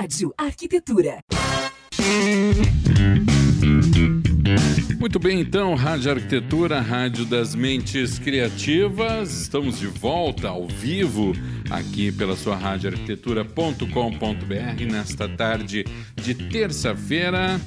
Rádio Arquitetura. Muito bem, então, Rádio Arquitetura, Rádio das Mentes Criativas. Estamos de volta ao vivo aqui pela sua rádio arquitetura.com.br nesta tarde de terça-feira.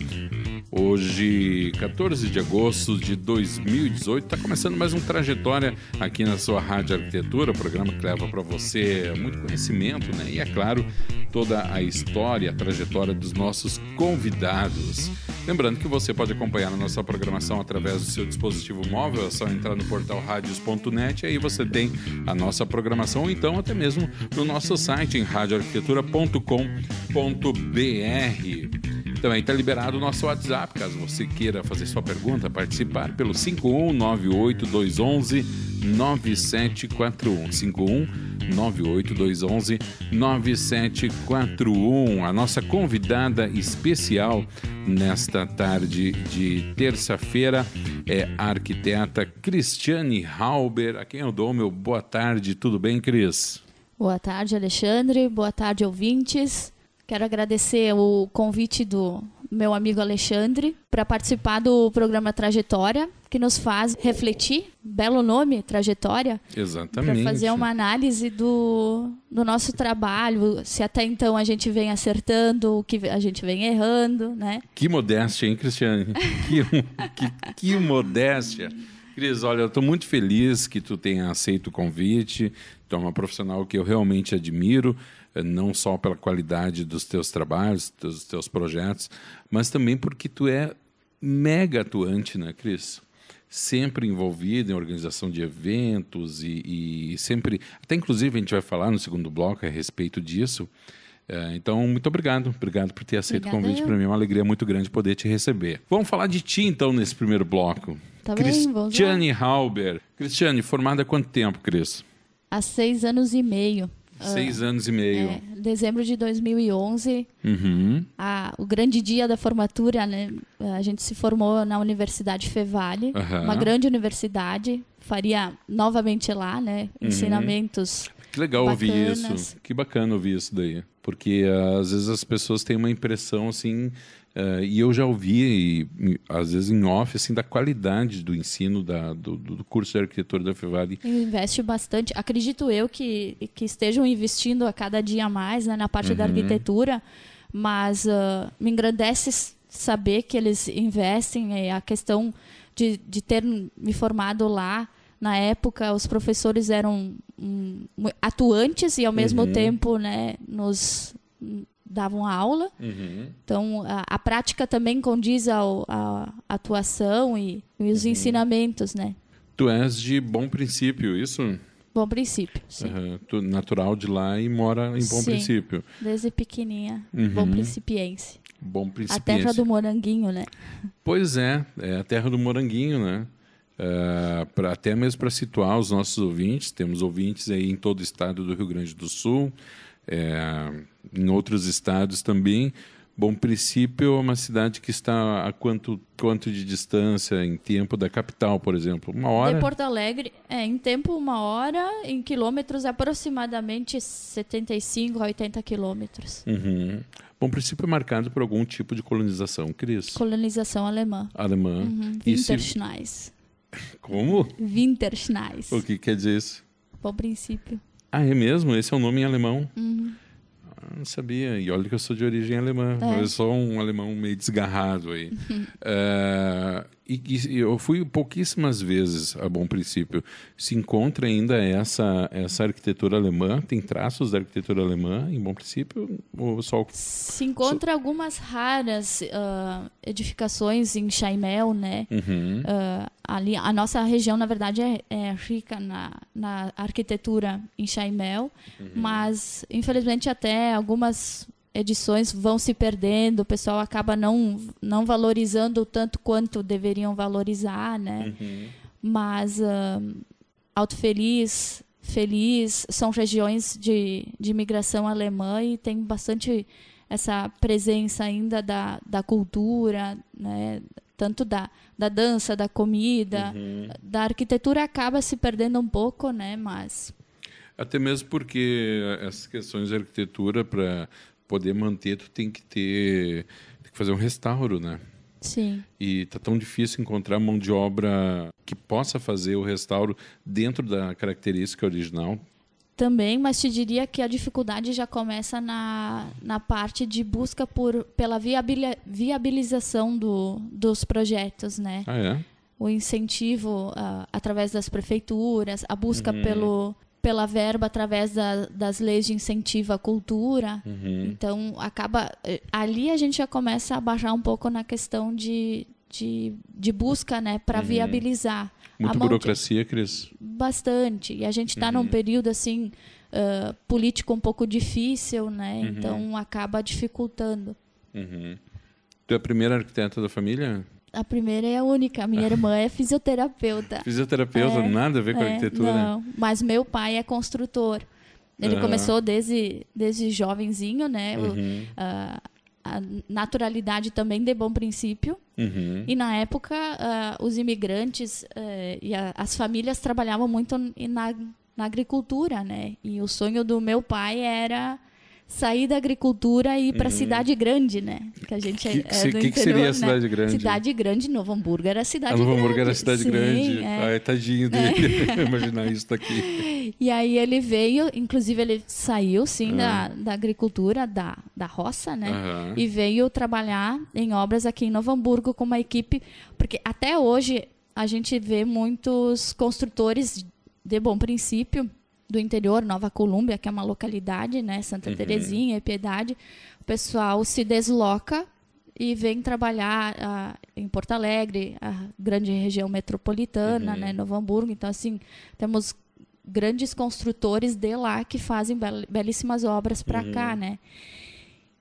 Hoje, 14 de agosto de 2018, está começando mais um Trajetória aqui na sua Rádio Arquitetura, programa que leva para você muito conhecimento, né? E é claro, toda a história, a trajetória dos nossos convidados. Lembrando que você pode acompanhar a nossa programação através do seu dispositivo móvel, é só entrar no portal radios.net aí você tem a nossa programação, ou então até mesmo no nosso site em radioarquitetura.com.br. Também está liberado o nosso WhatsApp, caso você queira fazer sua pergunta, participar pelo 5198211 9741. 51 98211 9741. A nossa convidada especial nesta tarde de terça-feira é a arquiteta Cristiane Halber, a quem eu dou meu boa tarde. Tudo bem, Cris? Boa tarde, Alexandre. Boa tarde, ouvintes. Quero agradecer o convite do meu amigo Alexandre para participar do programa Trajetória, que nos faz refletir, belo nome, Trajetória. Exatamente. Para fazer uma análise do, do nosso trabalho, se até então a gente vem acertando, o que a gente vem errando, né? Que modéstia, hein, Cristiane? que, que, que modéstia. Cris, olha, eu estou muito feliz que tu tenha aceito o convite. Tu é uma profissional que eu realmente admiro. Não só pela qualidade dos teus trabalhos, dos teus projetos, mas também porque tu é mega atuante, né, Cris? Sempre envolvido em organização de eventos e, e, sempre, até inclusive a gente vai falar no segundo bloco a respeito disso. É, então, muito obrigado. Obrigado por ter aceito Obrigada o convite. Para mim é uma alegria muito grande poder te receber. Vamos falar de ti, então, nesse primeiro bloco. Tá Cristiane bem, Halber. Cristiane, formada há quanto tempo, Cris? Há seis anos e meio. Seis uh, anos e meio. É, dezembro de 2011, uhum. a, o grande dia da formatura, né? A gente se formou na Universidade Fevale, uhum. uma grande universidade. Faria novamente lá, né? Uhum. Ensinamentos. Que legal bacanas. ouvir isso. Que bacana ouvir isso daí. Porque às vezes as pessoas têm uma impressão assim Uh, e eu já ouvi, e, às vezes em off, assim, da qualidade do ensino da, do, do curso de arquitetura da Fevale. Investe bastante. Acredito eu que, que estejam investindo a cada dia mais né, na parte uhum. da arquitetura, mas uh, me engrandece saber que eles investem. a questão de, de ter me formado lá, na época, os professores eram um, atuantes e, ao mesmo uhum. tempo, né, nos davam aula. Uhum. Então, a, a, prática também condiz ao, a atuação e, e os uhum. ensinamentos, né? Tu és de Bom Princípio, isso? Bom Princípio, sim. Uhum. Tu, natural de lá e mora em Bom sim, Princípio. desde pequenininha. Uhum. Bom Principiense. Bom Principiense. A terra do moranguinho, né? Pois é, é a terra do moranguinho, né? Uh, pra, até mesmo para situar os nossos ouvintes, temos ouvintes aí em todo o estado do Rio Grande do Sul, é, em outros estados também. Bom Princípio é uma cidade que está a quanto, quanto de distância em tempo da capital, por exemplo? Uma hora? De Porto Alegre, é, em tempo uma hora, em quilômetros aproximadamente 75 a 80 quilômetros. Uhum. Bom Princípio é marcado por algum tipo de colonização, Cris? Colonização alemã. Alemã. Uhum. Winterschneis. Como? Winterschneis. O que quer dizer isso? Bom Princípio. Ah, é mesmo? Esse é o nome em alemão? Uhum. Ah, não sabia. E olha que eu sou de origem alemã. É. Eu sou um alemão meio desgarrado aí. uh, e, e, eu fui pouquíssimas vezes a Bom Princípio. Se encontra ainda essa, essa arquitetura alemã? Tem traços da arquitetura alemã em Bom Princípio? Ou só... Se encontra só... algumas raras uh, edificações em Chaimel, né? Uhum. Uh, ali, a nossa região, na verdade, é, é rica na, na arquitetura em Chaimel, uhum. mas, infelizmente, até algumas edições vão se perdendo, o pessoal acaba não, não valorizando tanto quanto deveriam valorizar, né? Uhum. Mas uh, Alto Feliz, Feliz são regiões de, de imigração alemã e tem bastante essa presença ainda da, da cultura, né? tanto da, da dança, da comida, uhum. da arquitetura acaba se perdendo um pouco, né? Mas até mesmo porque essas questões de arquitetura para poder manter, tu tem que ter tem que fazer um restauro, né? Sim. E tá tão difícil encontrar mão de obra que possa fazer o restauro dentro da característica original. Também, mas te diria que a dificuldade já começa na, na parte de busca por, pela viabilização do, dos projetos, né? Ah, é? O incentivo uh, através das prefeituras, a busca uhum. pelo, pela verba através da, das leis de incentivo à cultura. Uhum. Então, acaba. Eh, ali a gente já começa a baixar um pouco na questão de, de, de busca né, para uhum. viabilizar. Muita burocracia, Cris? Bastante. E a gente está uhum. num período assim. Uh, político um pouco difícil, né? Uhum. Então acaba dificultando. Uhum. Tu é a primeira arquiteta da família? A primeira é a única. Minha irmã é fisioterapeuta. Fisioterapeuta, é, nada a ver com é, arquitetura? Não, mas meu pai é construtor. Ele uhum. começou desde, desde jovenzinho, né? Uhum. A, a, naturalidade também de bom princípio. Uhum. E na época, uh, os imigrantes uh, e a, as famílias trabalhavam muito na, na agricultura, né? E o sonho do meu pai era sair da agricultura e ir para uhum. cidade grande, né? Que a gente que, é, do que, interior, que seria a né? cidade grande? Cidade grande, Novo Hamburgo era cidade grande. Novo Hamburgo era cidade Sim, grande. É. Ai, tadinho dele, é. imaginar isso daqui. E aí ele veio, inclusive ele saiu, sim, uhum. da, da agricultura, da, da roça, né? Uhum. E veio trabalhar em obras aqui em Novo Hamburgo com uma equipe, porque até hoje a gente vê muitos construtores de bom princípio do interior, Nova Colômbia, que é uma localidade, né, Santa uhum. Terezinha e Piedade, o pessoal se desloca e vem trabalhar uh, em Porto Alegre, a grande região metropolitana, uhum. né, Novo Hamburgo. Então, assim, temos grandes construtores de lá que fazem bel belíssimas obras para uhum. cá, né?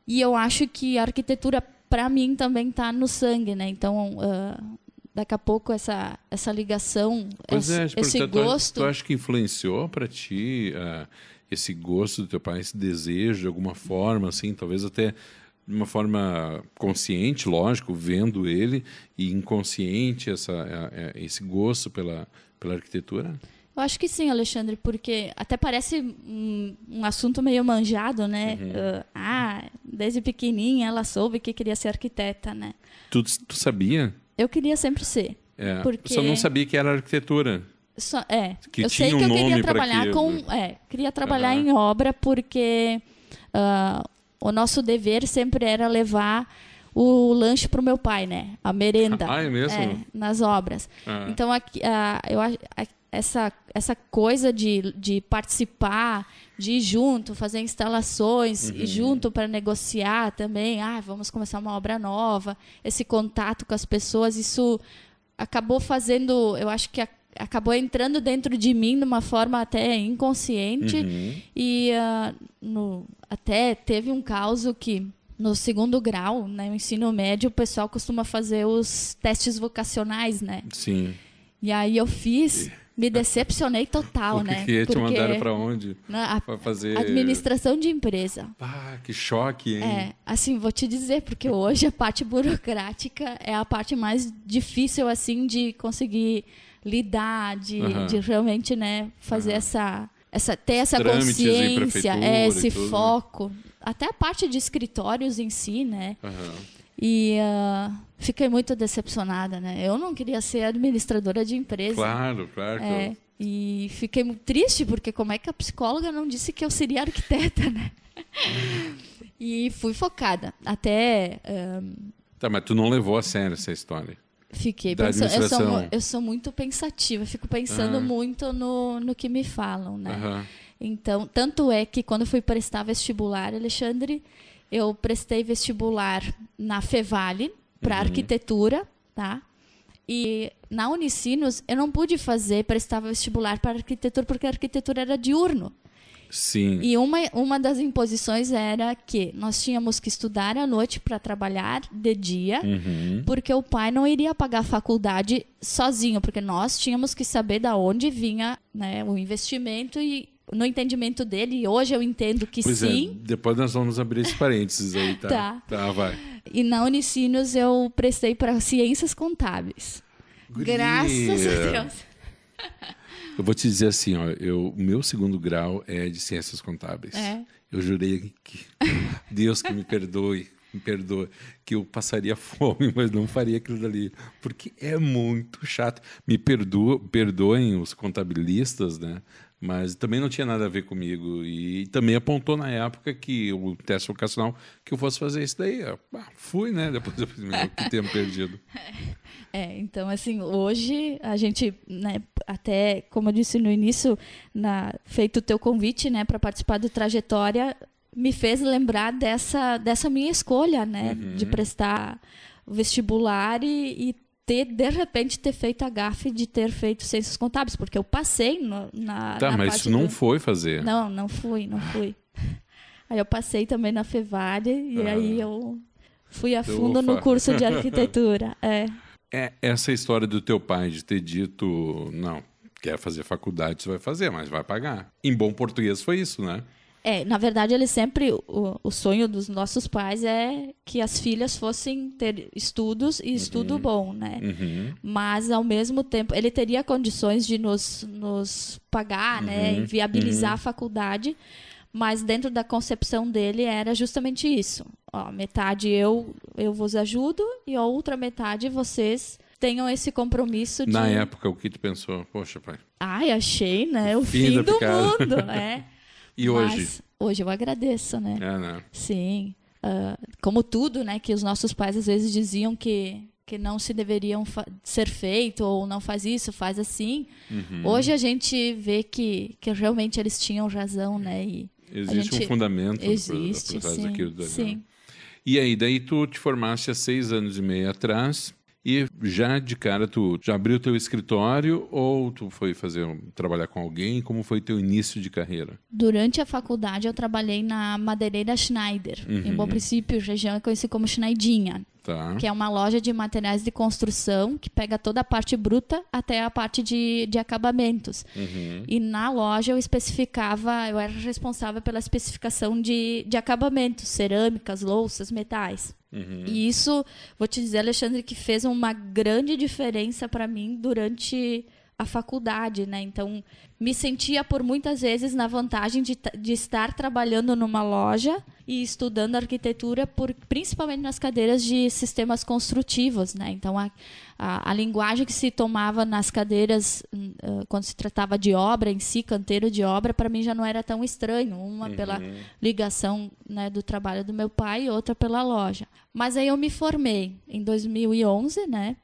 E eu acho que a arquitetura, para mim, também está no sangue, né? Então, uh, daqui a pouco essa, essa ligação, pois esse, é, esse gosto. Tu, tu acha que influenciou para ti uh, esse gosto do teu pai, esse desejo de alguma forma, assim, talvez até de uma forma consciente, lógico, vendo ele e inconsciente essa, uh, esse gosto pela, pela arquitetura? Eu acho que sim, Alexandre, porque até parece um, um assunto meio manjado, né? Uhum. Uh, ah, desde pequenininha ela soube que queria ser arquiteta, né? Tu, tu sabia? Eu queria sempre ser. É, porque... Só não sabia que era arquitetura. Só, é. Que eu sei que um eu queria trabalhar com. É, queria trabalhar uhum. em obra porque uh, o nosso dever sempre era levar o lanche para o meu pai, né? A merenda. Ah, é mesmo? É, nas obras. Ah. Então, aqui, uh, eu acho essa, essa coisa de, de participar, de ir junto, fazer instalações, uhum. e junto para negociar também, ah, vamos começar uma obra nova, esse contato com as pessoas, isso acabou fazendo, eu acho que a, acabou entrando dentro de mim de uma forma até inconsciente uhum. e uh, no, até teve um caso que no segundo grau, né, no ensino médio, o pessoal costuma fazer os testes vocacionais, né? Sim. E aí eu fiz me decepcionei total, né? Que te mandaram para onde? Para fazer administração de empresa. Ah, que choque, hein? É, assim, vou te dizer, porque hoje a parte burocrática é a parte mais difícil assim de conseguir lidar, de, uhum. de realmente, né, fazer uhum. essa essa ter essa consciência, é, esse né? foco, né? até a parte de escritórios em si, né? Uhum. E uh, fiquei muito decepcionada, né? Eu não queria ser administradora de empresa. Claro, claro. É, e fiquei triste, porque como é que a psicóloga não disse que eu seria arquiteta, né? e fui focada. Até. Um, tá, mas tu não levou a sério essa história? Fiquei pensando. Eu sou, eu sou muito pensativa, fico pensando uhum. muito no, no que me falam, né? Então, tanto é que quando eu fui prestar vestibular, Alexandre, eu prestei vestibular na Fevale para uhum. arquitetura, tá? E na Unicinos eu não pude fazer, prestar vestibular para arquitetura porque a arquitetura era diurno. Sim. E uma, uma das imposições era que nós tínhamos que estudar à noite para trabalhar de dia, uhum. porque o pai não iria pagar a faculdade sozinho, porque nós tínhamos que saber da onde vinha né, o investimento e no entendimento dele, hoje eu entendo que pois é, sim. É, depois nós vamos abrir esse parênteses aí, tá? tá. Tá, vai. E na Unicinos eu prestei para ciências contábeis. Guria. Graças a Deus. Eu vou te dizer assim, ó, eu, o meu segundo grau é de ciências contábeis. É. Eu jurei que Deus que me perdoe, me perdoe, que eu passaria fome, mas não faria aquilo dali, porque é muito chato. Me perdoa, perdoem os contabilistas, né? Mas também não tinha nada a ver comigo e também apontou na época que o teste vocacional que eu fosse fazer isso daí. Ah, fui, né? Depois eu fiz que tempo perdido. É, então assim, hoje a gente, né, até como eu disse no início, na, feito o teu convite, né, para participar do trajetória, me fez lembrar dessa, dessa minha escolha, né? Uhum. De prestar vestibular e, e, ter, de repente, ter feito a gafe de ter feito ciências contábeis, porque eu passei no, na. Tá, na mas isso não do... foi fazer. Não, não fui, não fui. Aí eu passei também na Fevale e ah. aí eu fui a fundo no curso de arquitetura. É. é. Essa história do teu pai de ter dito, não, quer fazer faculdade, você vai fazer, mas vai pagar. Em bom português foi isso, né? É, na verdade, ele sempre. O, o, sonho dos nossos pais é que as filhas fossem ter estudos e estudo uhum. bom, né? Uhum. Mas, ao mesmo tempo, ele teria condições de nos, nos pagar, né? uhum. né? Viabilizar uhum. a faculdade. Mas, dentro da concepção dele, era justamente isso: ó, metade eu, eu vos ajudo e a outra metade vocês tenham esse compromisso de. Na época, o que tu pensou? Poxa, pai. Ai, achei, né? O fim, fim do mundo, é. E hoje? Mas hoje eu agradeço, né? É, né? Sim. Uh, como tudo, né? Que os nossos pais às vezes diziam que que não se deveriam ser feito ou não faz isso, faz assim. Uhum. Hoje a gente vê que, que realmente eles tinham razão, né? E existe gente... um fundamento existe, por, por sim, daquilo. Sim. E aí, daí tu te formaste há seis anos e meio atrás e já de cara, tu já abriu teu escritório ou tu foi fazer trabalhar com alguém? Como foi teu início de carreira? Durante a faculdade eu trabalhei na madeireira Schneider. Uhum. Em Bom Princípio, região é conhecida como Schneidinha. Tá. Que é uma loja de materiais de construção que pega toda a parte bruta até a parte de, de acabamentos. Uhum. E na loja eu especificava, eu era responsável pela especificação de, de acabamentos, cerâmicas, louças, metais. Uhum. E isso, vou te dizer, Alexandre, que fez uma grande diferença para mim durante a faculdade, né? Então, me sentia por muitas vezes na vantagem de, de estar trabalhando numa loja e estudando arquitetura, por, principalmente nas cadeiras de sistemas construtivos, né? Então, a, a, a linguagem que se tomava nas cadeiras uh, quando se tratava de obra em si, canteiro de obra, para mim já não era tão estranho. Uma uhum. pela ligação né, do trabalho do meu pai e outra pela loja. Mas aí eu me formei em 2011, né?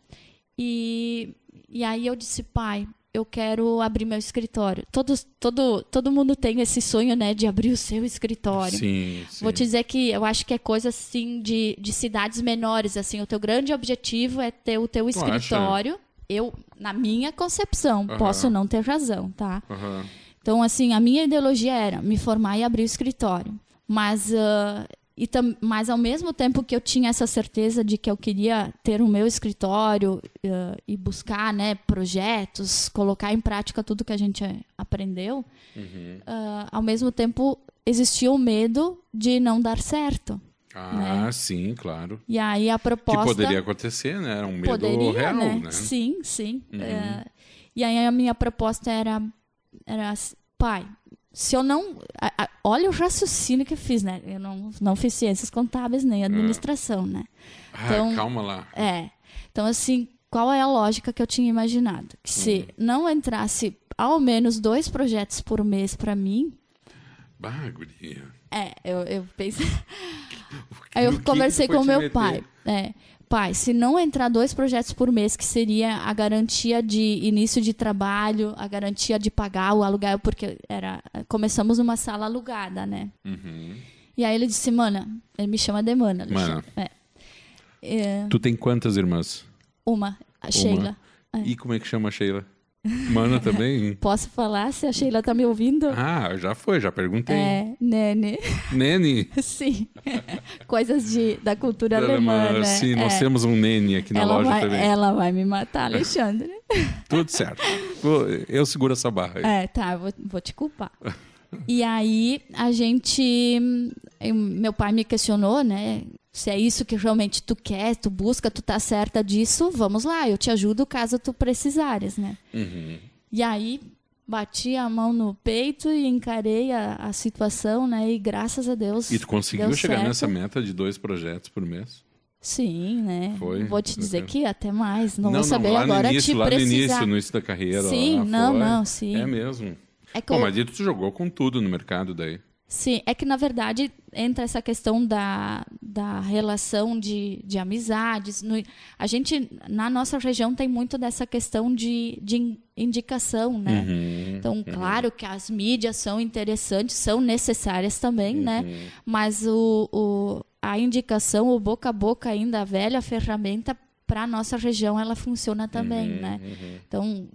E e aí eu disse, pai, eu quero abrir meu escritório. Todos, todo, todo mundo tem esse sonho, né, de abrir o seu escritório. Sim, sim. Vou te dizer que eu acho que é coisa assim de, de cidades menores, assim, o teu grande objetivo é ter o teu escritório. Eu, na minha concepção, uh -huh. posso não ter razão, tá? Uh -huh. Então, assim, a minha ideologia era me formar e abrir o escritório. Mas uh, e tam, mas ao mesmo tempo que eu tinha essa certeza de que eu queria ter o meu escritório uh, e buscar né, projetos, colocar em prática tudo que a gente aprendeu, uhum. uh, ao mesmo tempo existia o medo de não dar certo. Ah, né? sim, claro. E aí a proposta. Que poderia acontecer, né? Era um medo poderia, real, né? né? Sim, sim. Uhum. Uh, e aí a minha proposta era, era pai, se eu não. A, a, olha o raciocínio que eu fiz, né? Eu não, não fiz ciências contábeis nem ah. administração, né? Ah, então, calma lá. É. Então, assim, qual é a lógica que eu tinha imaginado? Que se uhum. não entrasse ao menos dois projetos por mês para mim. Bah, guria. É, eu, eu pensei. Aí eu conversei com meu pai. É pai, se não entrar dois projetos por mês, que seria a garantia de início de trabalho, a garantia de pagar o aluguel, porque era começamos numa sala alugada, né? Uhum. E aí ele disse, mana, ele me chama de mana. Mana. É. É... Tu tem quantas irmãs? Uma, a Uma. Sheila. É. E como é que chama a Sheila? Mana também? Posso falar se a Sheila tá me ouvindo? Ah, já foi, já perguntei. É, Nene. Nene? Sim. Coisas de, da cultura alemã, né? Sim, nós é. temos um Nene aqui na ela loja vai, também. Ela vai me matar, Alexandre. Tudo certo. Eu seguro essa barra aí. É, tá, vou, vou te culpar. E aí a gente. Meu pai me questionou, né? Se é isso que realmente tu quer, tu busca, tu tá certa disso, vamos lá, eu te ajudo caso tu precisares, né? Uhum. E aí bati a mão no peito e encarei a, a situação, né? E graças a Deus. E tu conseguiu chegar certo. nessa meta de dois projetos por mês? Sim, né? Foi. Vou te dizer que até mais. Não, não vou saber não, agora início, te lá precisar. no início, no início da carreira. Sim, lá, não, foi. não, sim. É mesmo. É que Pô, eu... mas tu jogou com tudo no mercado daí. Sim, é que na verdade entra essa questão da, da relação de, de amizades. No, a gente, na nossa região, tem muito dessa questão de, de indicação, né? Uhum, então, uhum. claro que as mídias são interessantes, são necessárias também, uhum. né? Mas o, o, a indicação, o boca a boca ainda, a velha ferramenta, para a nossa região, ela funciona também, uhum, né? Uhum. Então,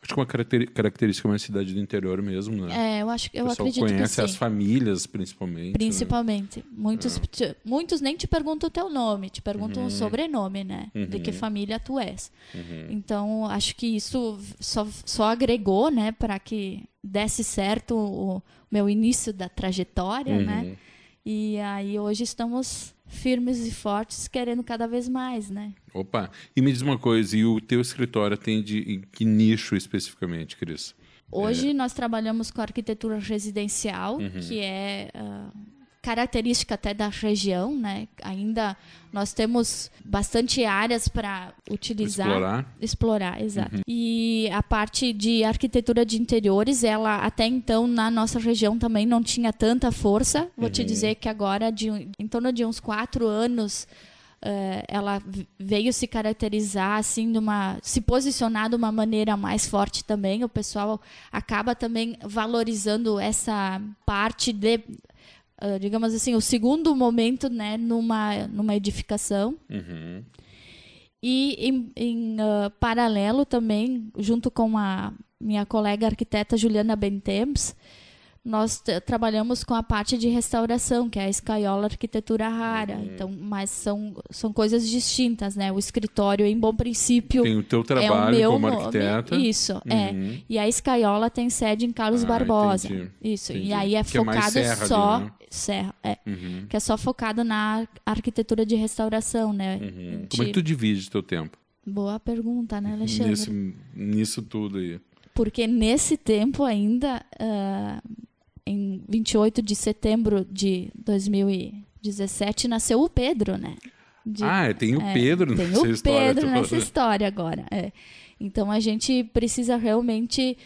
Acho que uma característica é uma cidade do interior mesmo, né? É, eu acho, eu o acredito conhece que as famílias, principalmente. Né? Principalmente. Né? Muitos, é. te, muitos nem te perguntam o teu nome, te perguntam uhum. o sobrenome, né? Uhum. De que uhum. família tu és. Uhum. Então, acho que isso só, só agregou, né, para que desse certo o meu início da trajetória, né? Uhum. E aí hoje estamos firmes e fortes, querendo cada vez mais, né? Opa, e me diz uma coisa, e o teu escritório atende em que nicho especificamente, Cris? Hoje é... nós trabalhamos com arquitetura residencial, uhum. que é uh, característica até da região, né? Ainda nós temos bastante áreas para utilizar, explorar, explorar, exato. Uhum. E a parte de arquitetura de interiores, ela até então na nossa região também não tinha tanta força. Vou uhum. te dizer que agora, de, em torno de uns quatro anos, Uh, ela veio se caracterizar assim de uma se posicionar de uma maneira mais forte também o pessoal acaba também valorizando essa parte de uh, digamos assim, o segundo momento né, numa, numa edificação. Uhum. E em, em uh, paralelo também, junto com a minha colega arquiteta Juliana Bentemps, nós trabalhamos com a parte de restauração, que é a escaiola arquitetura rara. Uhum. Então, mas são, são coisas distintas, né? O escritório, em bom princípio. Tem o teu trabalho é o meu como arquiteta. Isso, é. uhum. é. E a escaiola tem sede em Carlos ah, Barbosa. Entendi. Isso. Entendi. E aí é que é focado é só. Ali, né? Serra, é. Uhum. Que é só focado na arquitetura de restauração, né? Uhum. Como é que tu divide teu tempo? Boa pergunta, né, Alexandre? Nesse, nisso tudo aí. Porque nesse tempo ainda, uh, em 28 de setembro de 2017, nasceu o Pedro, né? De, ah, tem o é, Pedro tem nessa o história. Pedro nessa história agora. É. Então a gente precisa realmente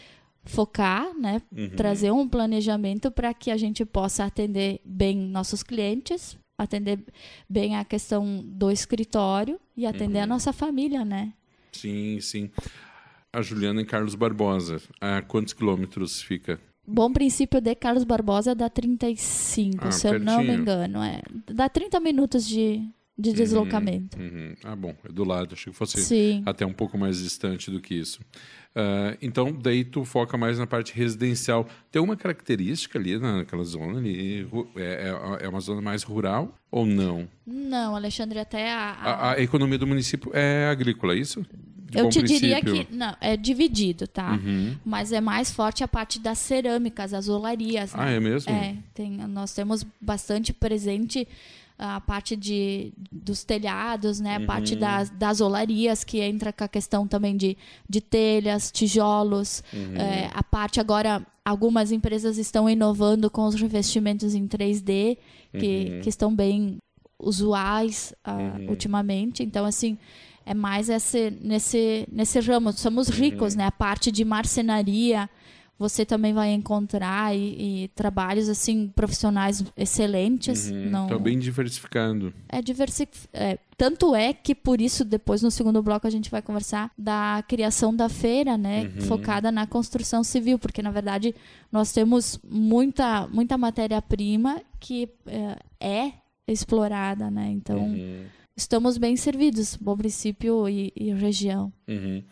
focar, né? Uhum. Trazer um planejamento para que a gente possa atender bem nossos clientes, atender bem a questão do escritório e atender uhum. a nossa família, né? Sim, sim. A Juliana em Carlos Barbosa, a quantos quilômetros fica Bom princípio de Carlos Barbosa dá 35, ah, se eu não me engano. É. Dá 30 minutos de, de uhum, deslocamento. Uhum. Ah, bom, é do lado. Achei que fosse Sim. até um pouco mais distante do que isso. Uh, então, daí tu foca mais na parte residencial. Tem uma característica ali naquela zona ali? É, é, é uma zona mais rural ou não? Não, Alexandre, até a... A, a economia do município é agrícola, é isso? Eu te princípio. diria que não, é dividido, tá? Uhum. Mas é mais forte a parte das cerâmicas, as olarias. Ah, né? é mesmo? É, tem, nós temos bastante presente a parte de, dos telhados, né? A uhum. parte das, das olarias, que entra com a questão também de, de telhas, tijolos. Uhum. É, a parte agora, algumas empresas estão inovando com os revestimentos em 3D, que, uhum. que estão bem usuais uh, ultimamente. Então, assim, é mais esse, nesse, nesse ramo. Somos uhum. ricos, uhum. né? A parte de marcenaria, você também vai encontrar e, e trabalhos assim profissionais excelentes. Uhum. Não... Tá bem diversificando. É diversificado. É, tanto é que por isso depois no segundo bloco a gente vai conversar da criação da feira, né, uhum. focada na construção civil, porque na verdade nós temos muita muita matéria-prima que é, é explorada, né? Então uhum estamos bem servidos, Bom Princípio e, e região. Uhum.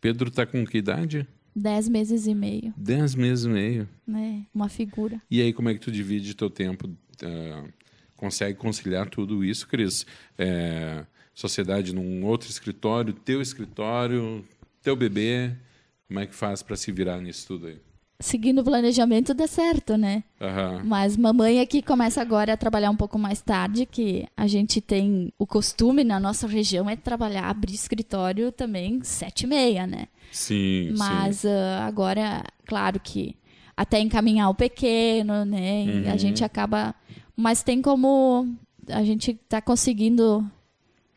Pedro está com que idade? Dez meses e meio. Dez meses e meio. É, uma figura. E aí, como é que tu divide teu tempo? Uh, consegue conciliar tudo isso, Cris? É, sociedade num outro escritório, teu escritório, teu bebê. Como é que faz para se virar nisso tudo aí? Seguindo o planejamento dá certo, né? Aham. Mas mamãe aqui começa agora a trabalhar um pouco mais tarde, que a gente tem o costume na nossa região é trabalhar, abrir escritório também sete e meia, né? Sim, sim. Mas ah, agora, claro que até encaminhar o pequeno, né? E a Uhum. gente acaba. Mas tem como a gente tá conseguindo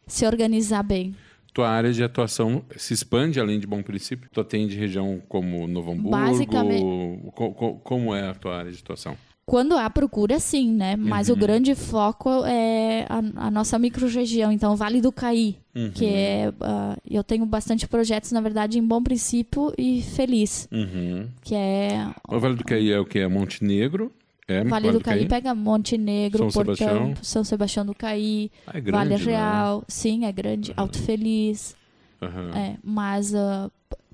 se organizar bem. Tua área de atuação se expande além de Bom Princípio? Tu atende região como Novo Hamburgo? Basicamente- Co- co- como é a tua área de atuação? Quando há procura, sim, né? Mas Uhum. o grande foco é a, a nossa microrregião, então Vale do Caí, Uhum. que é. ah, eu tenho bastante projetos, na verdade, em Bom Princípio e Feliz, Uhum. que é. O Vale do Caí é o que? É Montenegro? É Vale do Caí pega Montenegro, São Portão, Sebastião. São Sebastião do Caí, Ah, é grande, Vale né? Real, sim, é grande, Alto Feliz. Aham. É, mas ah,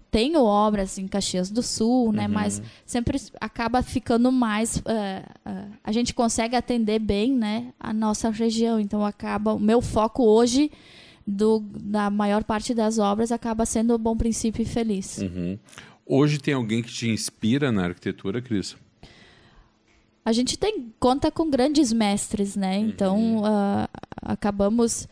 tenho obras em Caxias do Sul, né? Uhum. Mas sempre acaba ficando mais. ah, ah, a gente consegue atender bem, né? A nossa região. Então acaba. O meu foco hoje do, da maior parte das obras acaba sendo o Bom Princípio e Feliz. Uhum. Hoje tem alguém que te inspira na arquitetura, Cris? A gente tem conta com grandes mestres, né? Então ah, acabamos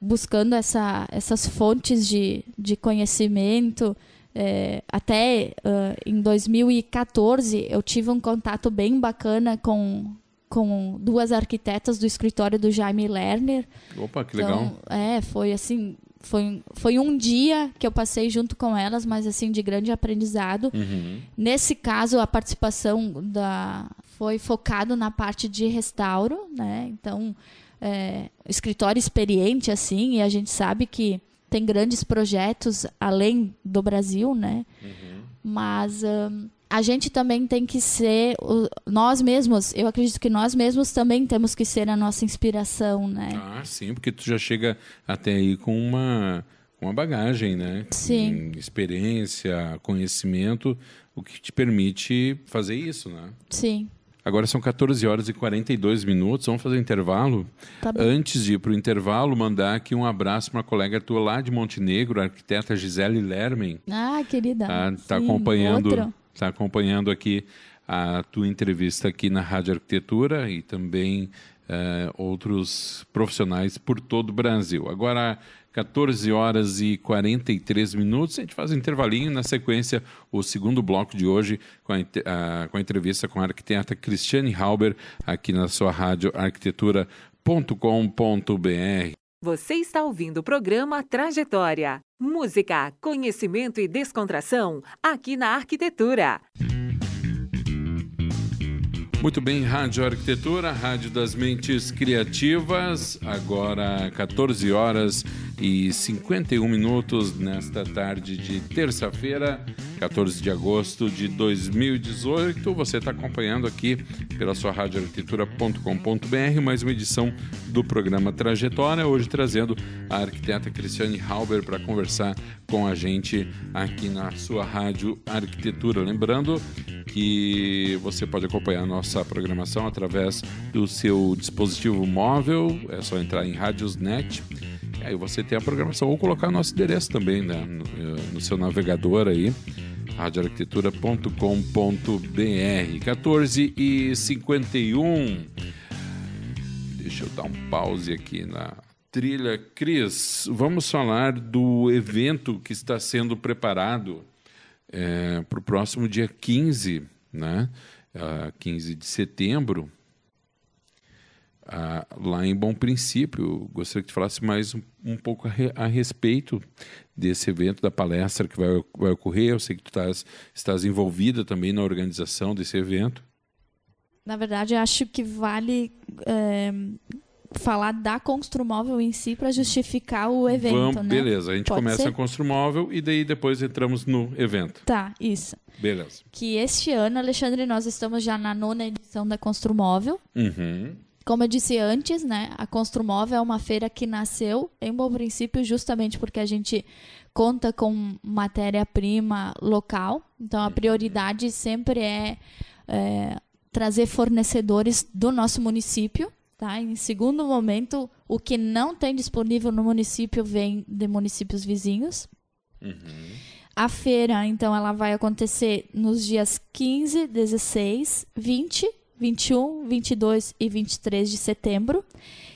buscando essa, essas fontes de, de conhecimento. É, até ah, em 2014 eu tive um contato bem bacana com, com duas arquitetas do escritório do Jaime Lerner. Opa, que legal. Então, é, foi assim, foi, foi um dia que eu passei junto com elas, mas assim de grande aprendizado. Uhum. Nesse caso, a participação da foi focado na parte de restauro, né? Então, é, escritório experiente assim, e a gente sabe que tem grandes projetos além do Brasil, né? Mas hum, a gente também tem que ser nós mesmos. Eu acredito que nós mesmos também temos que ser a nossa inspiração, né? Ah, sim, porque tu já chega até aí com uma, uma bagagem, né? Sim. Com experiência, conhecimento, o que te permite fazer isso, né? Sim, Agora são 14 horas e 42 minutos, vamos fazer um intervalo. tá. Antes de ir para o intervalo, mandar aqui um abraço para uma colega tua lá de Montenegro, a arquiteta Gisele Lermen. Ah, querida. Tá, tá Sim, acompanhando, outro. Tá acompanhando aqui a tua entrevista aqui na Rádio Arquitetura e também eh, outros profissionais por todo o Brasil. Agora 14 horas e 43 minutos, a gente faz um intervalinho na sequência o segundo bloco de hoje com a, a- com a entrevista com a arquiteta Cristiane Halber aqui na sua rádio arquitetura.com.br. Você está ouvindo o programa Trajetória. Música, conhecimento e descontração aqui na Arquitetura. Muito bem, Rádio Arquitetura, Rádio das Mentes Criativas, agora 14 horas e 51 minutos nesta tarde de terça-feira, 14 de agosto de 2018. Você está acompanhando aqui pela sua radioarquitetura.com.br mais uma edição do programa Trajetória, hoje trazendo a arquiteta Cristiane Halber para conversar com a gente aqui na sua Rádio Arquitetura. Lembrando que você pode acompanhar a nossa programação através do seu dispositivo móvel, é só entrar em Radiosnet. Aí você tem a programação, ou colocar nosso endereço também né, no, eh, seu navegador aí, radioarquitetura.com.br. 14 e 51. Deixa eu dar um pause aqui na trilha. Cris, vamos falar do evento que está sendo preparado para o próximo dia 15, né? Ah, 15 de setembro, ah, lá em Bom Princípio. Gostaria que tu falasse mais um, um pouco a, re- a respeito desse evento, da palestra que vai, vai ocorrer. Eu sei que tu estás, estás envolvida também na organização desse evento. Na verdade, acho que vale é, falar da Construmóvel em si para justificar o evento, Vamos, né? Beleza, a gente Pode começa ser? a Construmóvel e daí depois entramos no evento. Tá, isso. Beleza. Que este ano, Alexandre, nós estamos já na nona edição da Construmóvel. Uhum. Como eu disse antes, né, a Construmóvel é uma feira que nasceu em bom princípio justamente porque a gente conta com matéria-prima local. Então a prioridade sempre é, é, trazer fornecedores do nosso município. Tá? Em segundo momento, o que não tem disponível no município vem de municípios vizinhos. A feira, então, ela vai acontecer nos dias 15, 16, 20, 21, 22 e 23 de setembro.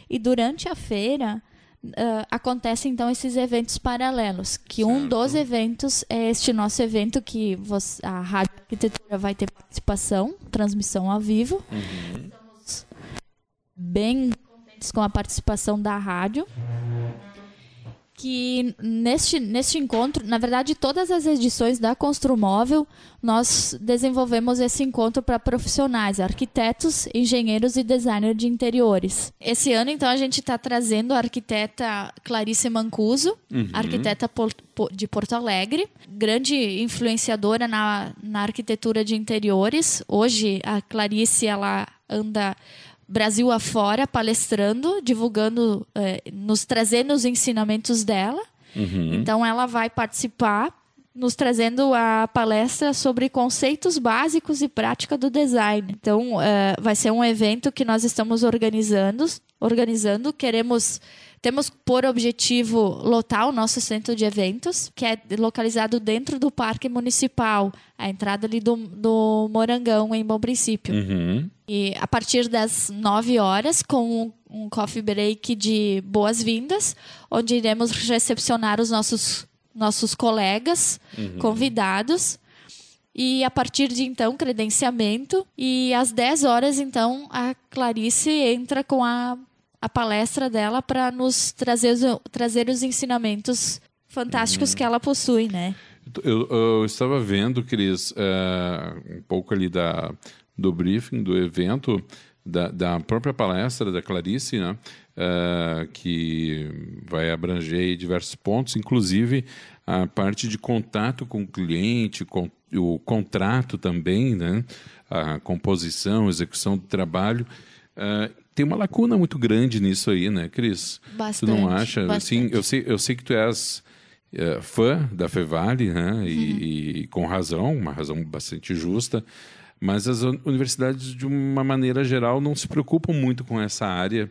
E durante a feira, uh, acontecem então esses eventos paralelos, que certo. um dos eventos é este nosso evento que você, a Rádio Arquitetura vai ter participação, transmissão ao vivo. Uhum. Bem contentes com a participação da rádio que neste, neste encontro, na verdade, todas as edições da Construmóvel, nós desenvolvemos esse encontro para profissionais, arquitetos, engenheiros e designers de interiores. Esse ano, então, a gente está trazendo a arquiteta Clarice Mancuso, uhum. arquiteta de Porto Alegre, grande influenciadora na, na arquitetura de interiores. Hoje, a Clarice, ela anda Brasil afora, palestrando, divulgando, é, nos trazendo os ensinamentos dela. Uhum. Então, ela vai participar, nos trazendo a palestra sobre conceitos básicos e prática do design. Então, é, vai ser um evento que nós estamos organizando. organizando. Queremos temos por objetivo lotar o nosso centro de eventos, que é localizado dentro do Parque Municipal, a entrada ali do, do Morangão, em Bom Princípio. Uhum. E a partir das 9 horas, com um coffee break de boas-vindas, onde iremos recepcionar os nossos, nossos colegas uhum. convidados. E a partir de então, credenciamento. E às 10 horas, então, a Clarice entra com a a palestra dela para nos trazer, trazer os ensinamentos fantásticos que ela possui, né? Eu, eu estava vendo, Cris, uh, um pouco ali da, do briefing, do evento, da, da própria palestra da Clarice, né? Uh, que vai abranger diversos pontos, inclusive a parte de contato com o cliente, com, o contrato também, né? a composição, execução do trabalho. Uh, tem uma lacuna muito grande nisso aí, né, Cris? Bastante. Tu não acha? Bastante. Assim, eu sei, eu sei que tu és é, fã da Fevale, né? Uhum. E, e, com razão, uma razão bastante justa. Mas as universidades, de uma maneira geral, não se preocupam muito com essa área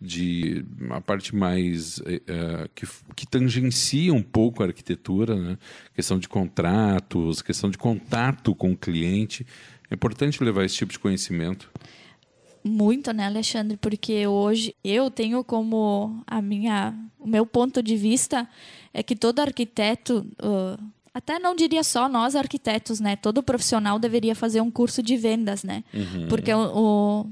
de uma parte mais uh, que, que tangencia um pouco a arquitetura, né? questão de contratos, questão de contato com o cliente. É importante levar esse tipo de conhecimento muito, né, Alexandre? Porque hoje eu tenho como a minha, o meu ponto de vista é que todo arquiteto, uh, até não diria só nós arquitetos, né? Todo profissional deveria fazer um curso de vendas, né? Uhum. Porque o, o,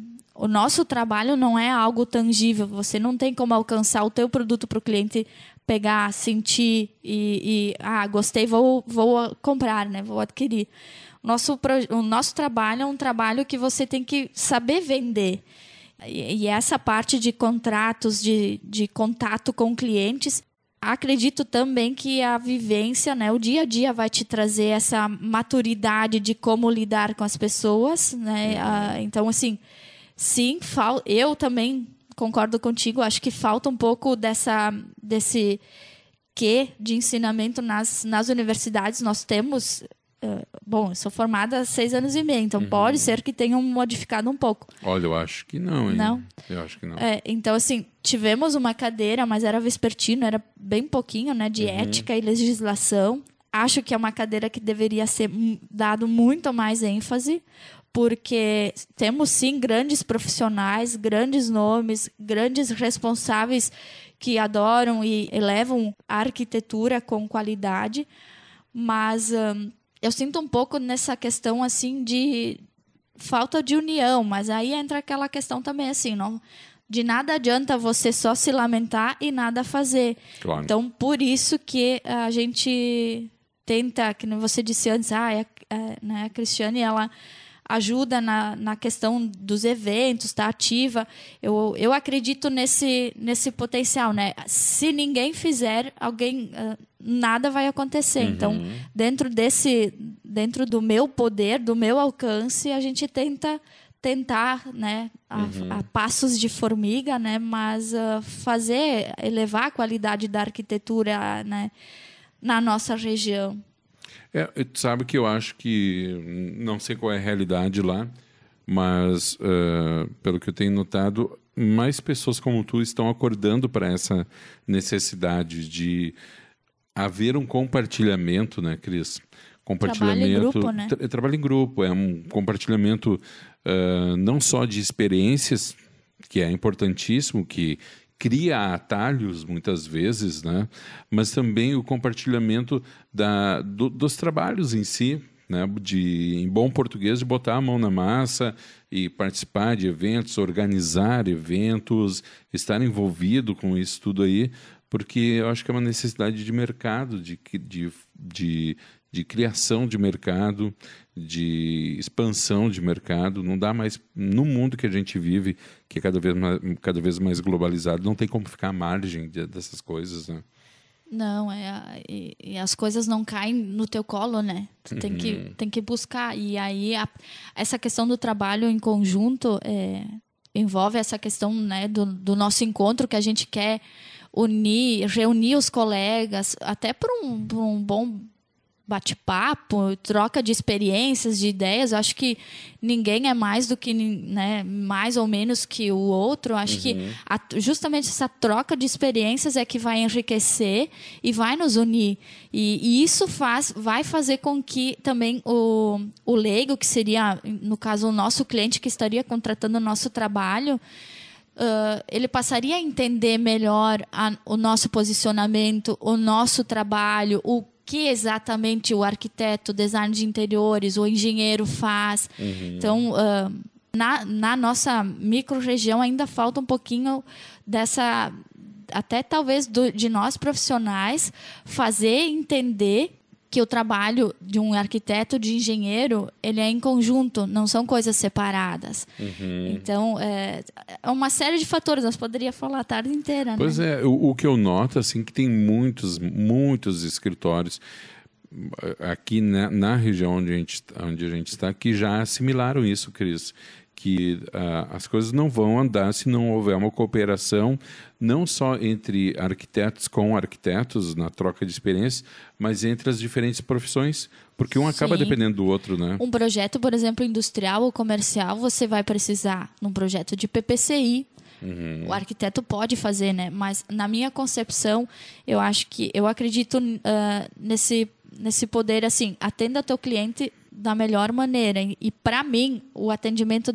o, nosso trabalho não é algo tangível. Você não tem como alcançar o teu produto para o cliente pegar, sentir e, e, ah, gostei, vou, vou comprar, né? Vou adquirir. Nosso, o nosso trabalho é um trabalho que você tem que saber vender. E, e essa parte de contratos, de, de contato com clientes, acredito também que a vivência, né, o dia a dia vai te trazer essa maturidade de como lidar com as pessoas, né? Ah, então assim, sim, eu também concordo contigo, acho que falta um pouco dessa desse que de ensinamento nas, nas universidades. Nós temos bom, eu sou formada há seis anos e meio, então uhum. pode ser que tenham modificado um pouco. Olha, eu acho que não, hein? Não? Eu acho que não. É, então, assim, tivemos uma cadeira, mas era vespertino, era bem pouquinho, né? De uhum. ética e legislação. Acho que é uma cadeira que deveria ser dado muito mais ênfase, porque temos sim grandes profissionais, grandes nomes, grandes responsáveis que adoram e elevam a arquitetura com qualidade, mas... Um, eu sinto um pouco nessa questão assim de falta de união, mas aí entra aquela questão também assim, não de nada adianta você só se lamentar e nada fazer. Claro. Então, por isso que a gente tenta, que você disse antes, ah, é, é, né, a Cristiane, ela ajuda na, na questão dos eventos, está ativa. Eu, eu acredito nesse, nesse potencial, né? Se ninguém fizer, alguém uh, nada vai acontecer. Então, uhum. Então, dentro desse, dentro do meu poder, do meu alcance, a gente tenta tentar, né, a, uhum. a passos de formiga, né, mas uh, fazer elevar a qualidade da arquitetura, né, na nossa região. É, tu sabe que eu acho que, não sei qual é a realidade lá, mas uh, pelo que eu tenho notado, mais pessoas como tu estão acordando para essa necessidade de haver um compartilhamento, né, Cris? Compartilhamento. Trabalho em grupo, né? Tra trabalho em grupo, é um compartilhamento uh, não só de experiências, que é importantíssimo, que cria atalhos muitas vezes, né? mas também o compartilhamento da, do, dos trabalhos em si, né? de, em bom português, de botar a mão na massa e participar de eventos, organizar eventos, estar envolvido com isso tudo aí, porque eu acho que é uma necessidade de mercado, de, de, de, de criação de mercado, de expansão de mercado. Não dá mais. No mundo que a gente vive, que é cada vez mais, cada vez mais globalizado, não tem como ficar à margem de, dessas coisas. Né? Não, é, e, e, as coisas não caem no teu colo, né? Tu tem, que, uhum. tem que buscar. E aí, a, essa questão do trabalho em conjunto é, envolve essa questão né, do, do nosso encontro que a gente quer unir, reunir os colegas, até por um, por um bom bate-papo, troca de experiências, de ideias. Eu acho que ninguém é mais do que, né, mais ou menos que o outro. Eu acho uhum. que a, justamente essa troca de experiências é que vai enriquecer e vai nos unir. E, e, isso faz, vai fazer com que também o, o leigo, que seria, no caso, o nosso cliente que estaria contratando o nosso trabalho, Uh, ele passaria a entender melhor a, o nosso posicionamento, o nosso trabalho, o que exatamente o arquiteto, design de interiores, o engenheiro faz. Uhum. Então, uh, na, na nossa micro-região ainda falta um pouquinho dessa até talvez do, de nós profissionais fazer entender que o trabalho de um arquiteto, de engenheiro, ele é em conjunto, não são coisas separadas. Uhum. Então, é, é, uma série de fatores, nós poderíamos falar a tarde inteira. Pois né? é, o, o, que eu noto, assim, que tem muitos, muitos escritórios aqui na, na região onde a, gente, onde a gente está que já assimilaram isso, Cris que uh, as coisas não vão andar se não houver uma cooperação não só entre arquitetos com arquitetos na troca de experiências, mas entre as diferentes profissões, porque um acaba Sim. dependendo do outro, né? Um projeto, por exemplo, industrial ou comercial, você vai precisar num projeto de PPCI. Uhum. O arquiteto pode fazer, né? Mas na minha concepção, eu acho que eu acredito uh, nesse nesse poder assim, atenda teu cliente da melhor maneira. E para mim, o atendimento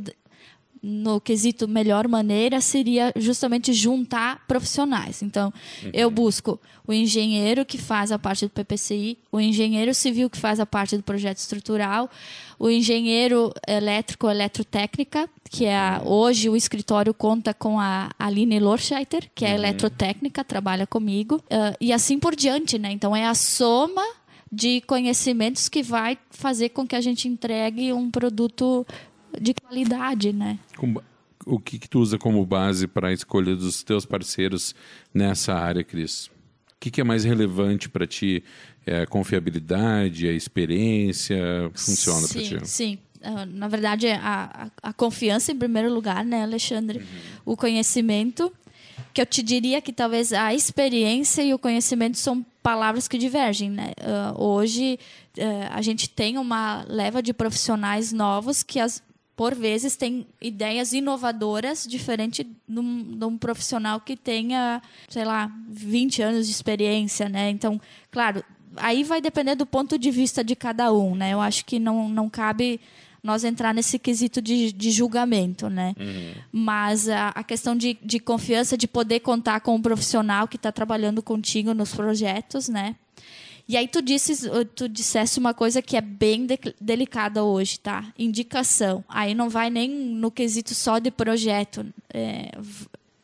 no quesito melhor maneira seria justamente juntar profissionais. Então, uhum. eu busco o engenheiro que faz a parte do PPCI, o engenheiro civil que faz a parte do projeto estrutural, o engenheiro elétrico eletrotécnica, que é a, hoje o escritório conta com a Aline Lorscheiter, que é uhum. eletrotécnica, trabalha comigo, uh, e assim por diante, né? Então é a soma de conhecimentos que vai fazer com que a gente entregue um produto de qualidade, né? O que, que tu usa como base para a escolha dos teus parceiros nessa área, Cris? O que, que é mais relevante para ti? É a confiabilidade, a experiência? Funciona para ti? Sim, ah, na verdade, a, a, confiança em primeiro lugar, né, Alexandre? Uhum. O conhecimento, que eu te diria que talvez a experiência e o conhecimento são palavras que divergem, né? Uh, hoje uh, a gente tem uma leva de profissionais novos que as, por vezes têm ideias inovadoras diferente de um, de um, profissional que tenha, sei lá, 20 anos de experiência, né? Então, claro, aí vai depender do ponto de vista de cada um, né? Eu acho que não, não cabe nós entrar nesse quesito de, de julgamento, né? Uhum. Mas a, a questão de, de confiança, de poder contar com um profissional que está trabalhando contigo nos projetos, né? E aí tu disse, tu dissesse uma coisa que é bem de, delicada hoje, tá? Indicação. Aí não vai nem no quesito só de projeto. É,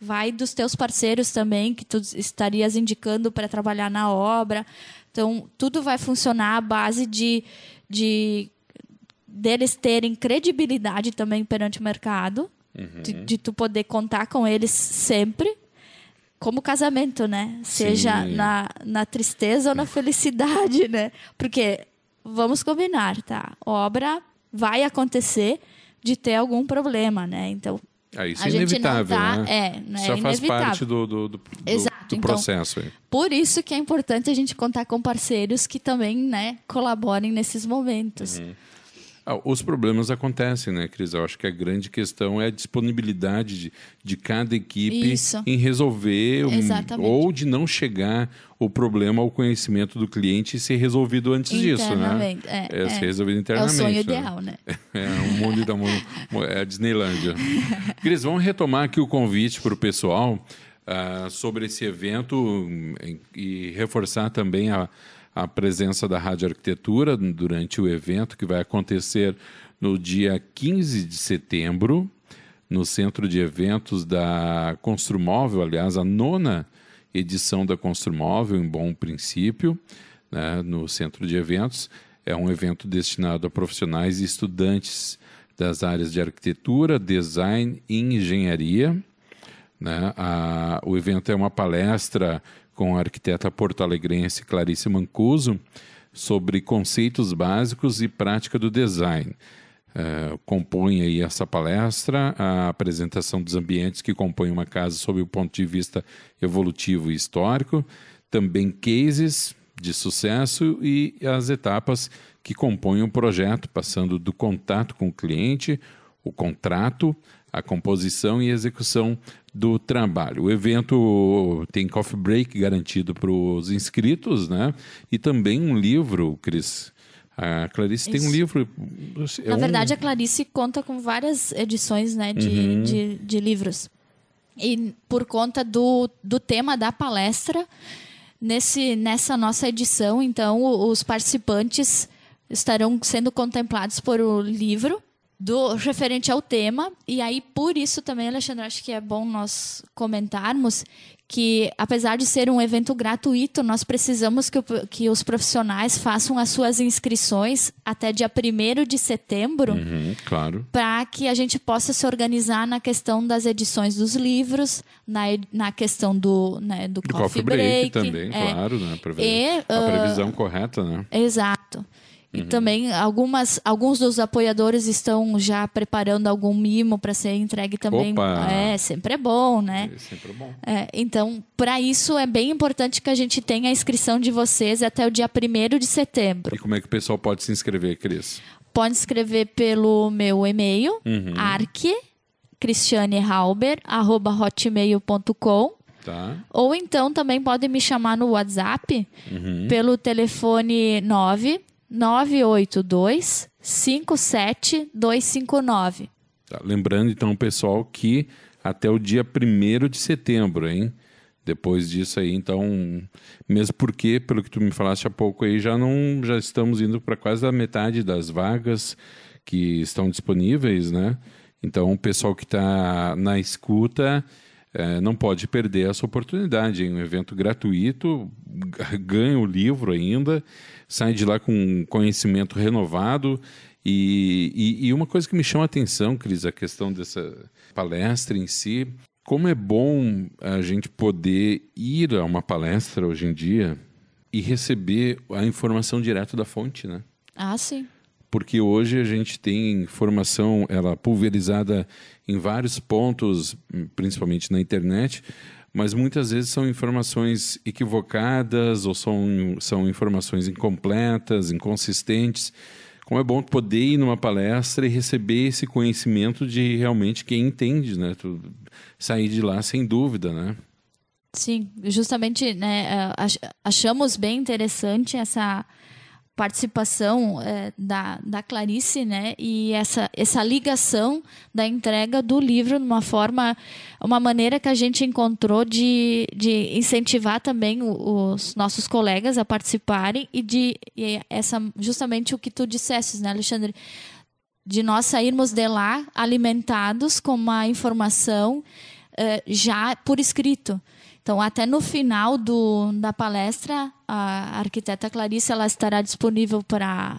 vai dos teus parceiros também, que tu estarias indicando para trabalhar na obra. Então, tudo vai funcionar à base de, de deles terem credibilidade também perante o mercado, uhum. de, de, tu poder contar com eles sempre, como casamento, né? Seja na, na tristeza ou na felicidade, né? Porque, vamos combinar, tá? Obra vai acontecer de ter algum problema, né? Então, é, isso é inevitável, tá, né? É, né? Só faz parte do, do, do, do então, processo. Aí. Por isso que é importante a gente contar com parceiros que também né, colaborem nesses momentos. Uhum. Ah, os problemas acontecem, né, Cris? Eu acho que a grande questão é a disponibilidade de, de cada equipe Isso. em resolver um, ou de não chegar o problema ao conhecimento do cliente e ser resolvido antes disso, né? Internamente, é, é, ser é. resolvido É o internamente. sonho né? ideal, né? É um mundo da é a Disneylândia. Cris, vamos retomar aqui o convite para o pessoal ah, sobre esse evento hum, e reforçar também a, a presença da Rádio Arquitetura durante o evento que vai acontecer no dia 15 de setembro, no centro de eventos da Construmóvel, aliás, a nona edição da Construmóvel, em bom princípio, né, no centro de eventos. É um evento destinado a profissionais e estudantes das áreas de arquitetura, design e engenharia. Né? A- o evento é uma palestra com a arquiteta porto-alegrense Clarice Mancuso sobre conceitos básicos e prática do design. Eh, compõe aí essa palestra a apresentação dos ambientes que compõem uma casa sob o ponto de vista evolutivo e histórico, também cases de sucesso e as etapas que compõem o projeto, passando do contato com o cliente, o contrato, a composição e execução do trabalho. O evento tem coffee break garantido para os inscritos, né? E também um livro, Cris. A Clarice tem um Isso. livro. é Na um- verdade, a Clarice conta com várias edições né, de, Uhum. de, de livros. E por conta do, do tema da palestra, nesse, nessa nossa edição, então, os participantes estarão sendo contemplados por o livro do referente ao tema. E aí, por isso também, Alexandre, acho que é bom nós comentarmos que, apesar de ser um evento gratuito, nós precisamos que, o- que os profissionais façam as suas inscrições até dia 1 de setembro Uhum, claro. para que a gente possa se organizar na questão das edições dos livros, na, na questão do, né, do, Do coffee, coffee break, também, é. claro, né? Pra ver E, a previsão correta, né? Exato. E Uhum. também algumas, alguns dos apoiadores estão já preparando algum mimo para ser entregue também. Opa! É, sempre é bom, né? É sempre bom. É, então, para isso é bem importante que a gente tenha a inscrição de vocês até o dia 1 de setembro. E como é que o pessoal pode se inscrever, Cris? Pode escrever pelo meu e-mail, Uhum. arque, cristianehalber.hotmail.com Tá? ou então também pode me chamar no WhatsApp Uhum. pelo telefone 9982 57259. Tá, Lembrando, então, pessoal, que até o dia 1 de setembro, hein? Depois disso aí, então, mesmo porque, pelo que tu me falaste há pouco aí, já não, já estamos indo para quase a metade das vagas que estão disponíveis, né? Então, o pessoal que está na escuta eh, não pode perder essa oportunidade. É um evento gratuito, ganha o livro ainda, sai de lá com conhecimento renovado. E, e- e uma coisa que me chama a atenção, Cris, a questão dessa palestra em si, como é bom a gente poder ir a uma palestra hoje em dia e receber a informação direto da fonte, né? Ah, sim. Porque hoje a gente tem informação ela pulverizada em vários pontos, principalmente na internet, mas muitas vezes são informações equivocadas ou são, são informações incompletas, inconsistentes. Como é bom poder ir numa palestra e receber esse conhecimento de realmente quem entende, né? Tu sair de lá sem dúvida, né? Sim, justamente né, eh, ach- achamos bem interessante essa participação eh, da, da Clarice, né, e essa, essa ligação da entrega do livro de uma forma, uma maneira que a gente encontrou de, de incentivar também o- os nossos colegas a participarem e de e essa justamente o que tu dissesses, né, Alexandre, de nós sairmos de lá alimentados com uma informação eh, já por escrito. Então, até no final do, da palestra, a arquiteta Clarice ela estará disponível para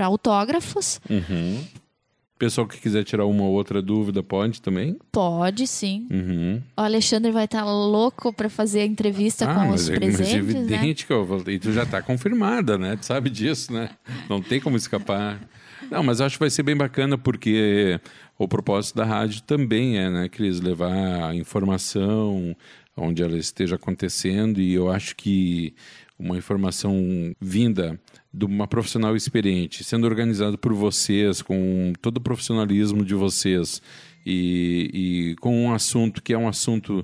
autógrafos. Uhum. Pessoal que quiser tirar uma ou outra dúvida, pode também? Pode, sim. Uhum. O Alexandre vai estar louco para fazer a entrevista Ah, com os é, mas presentes, né? evidente que eu vou- e tu já está confirmada, né? Tu sabe disso, né? Não tem como escapar. Não, mas acho que vai ser bem bacana porque o propósito da rádio também é, né, Cris, levar informação onde ela esteja acontecendo e eu acho que uma informação vinda de uma profissional experiente, sendo organizado por vocês, com todo o profissionalismo de vocês e, e com um assunto que é um assunto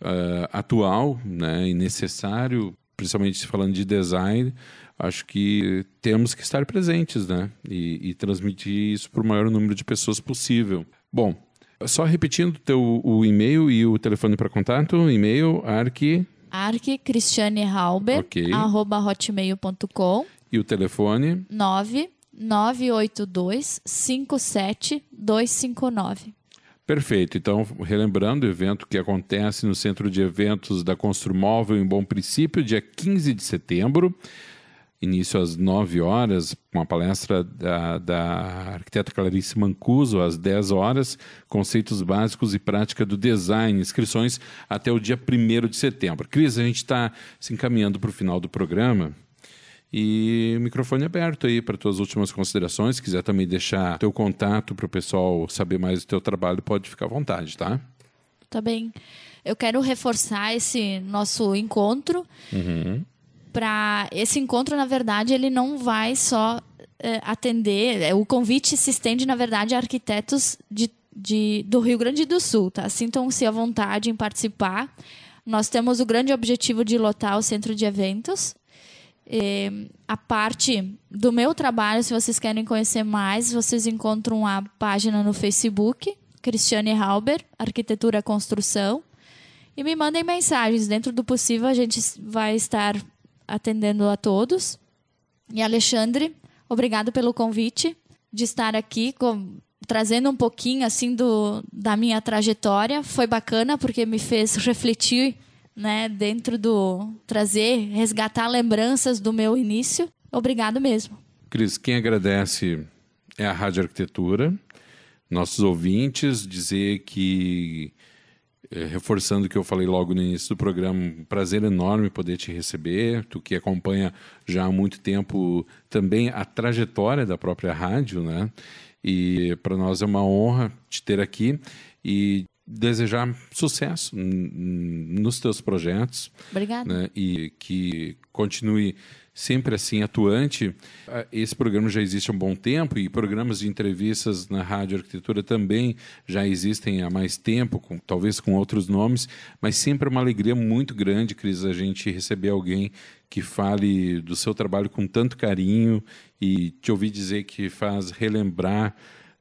uh, atual né, e necessário, principalmente falando de design, acho que temos que estar presentes né, e, e transmitir isso para o maior número de pessoas possível. Bom, só repetindo teu, o e-mail e o telefone para contato, e-mail arque arquicristianehalber, okay. arroba hotmail.com. E o telefone? 9982 57259. Perfeito. Então, relembrando o evento que acontece no Centro de Eventos da Construmóvel em Bom Princípio, dia 15 de setembro início às 9 horas, com a palestra da, da arquiteta Clarice Mancuso, às 10 horas, conceitos básicos e prática do design, inscrições até o dia 1 de setembro. Cris, a gente está se encaminhando para o final do programa. E o microfone é aberto aí para tuas últimas considerações. Se quiser também deixar teu contato para o pessoal saber mais do teu trabalho, pode ficar à vontade, tá? Tá bem. Eu quero reforçar esse nosso encontro. Uhum para esse encontro, na verdade, ele não vai só é, atender. É, o convite se estende, na verdade, a arquitetos de, de, do Rio Grande do Sul, tá? Sintam-se à vontade em participar. Nós temos o grande objetivo de lotar o centro de eventos. E, a parte do meu trabalho, se vocês querem conhecer mais, vocês encontram a página no Facebook, Cristiane Halber, Arquitetura Construção. E me mandem mensagens. Dentro do possível, a gente vai estar atendendo a todos. E Alexandre, obrigado pelo convite de estar aqui com, trazendo um pouquinho assim do, da minha trajetória. Foi bacana porque me fez refletir, né, dentro do trazer, resgatar lembranças do meu início. Obrigado mesmo. Cris, quem agradece é a Rádio Arquitetura, nossos ouvintes, dizer que reforçando o que eu falei logo no início do programa, um prazer enorme poder te receber, tu que acompanha já há muito tempo também a trajetória da própria rádio, né? E para nós é uma honra te ter aqui e desejar sucesso nos teus projetos. Obrigada. Né? E que continue sempre assim atuante. Ah, esse programa já existe há um bom tempo e programas de entrevistas na Rádio Arquitetura também já existem há mais tempo, com, talvez com outros nomes, mas sempre é uma alegria muito grande, Cris, a gente receber alguém que fale do seu trabalho com tanto carinho e te ouvir dizer que faz relembrar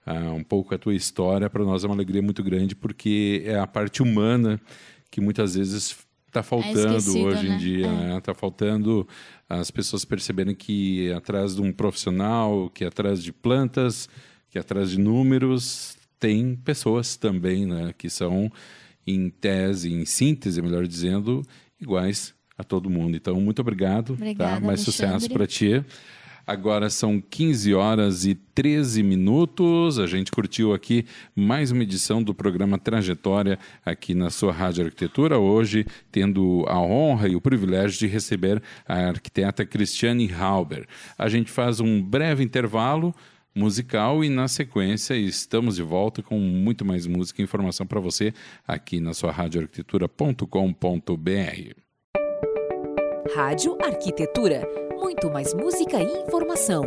uh, um pouco a tua história, para nós é uma alegria muito grande, porque é a parte humana que muitas vezes está faltando é hoje né? em dia. É. né? Tá faltando as pessoas perceberem que atrás de um profissional, que atrás de plantas, que atrás de números, tem pessoas também, né, que são em tese, em síntese, melhor dizendo, iguais a todo mundo. Então, muito obrigado. Tá? Obrigada, tá? Mais Alexandre. sucesso para ti. Agora são 15 horas e 13 minutos. A gente curtiu aqui mais uma edição do programa Trajetória aqui na sua Rádio Arquitetura. Hoje, tendo a honra e o privilégio de receber a arquiteta Cristiane Halber. A gente faz um breve intervalo musical e na sequência estamos de volta com muito mais música e informação para você aqui na sua radioarquitetura.com.br. Rádio Arquitetura muito mais música e informação.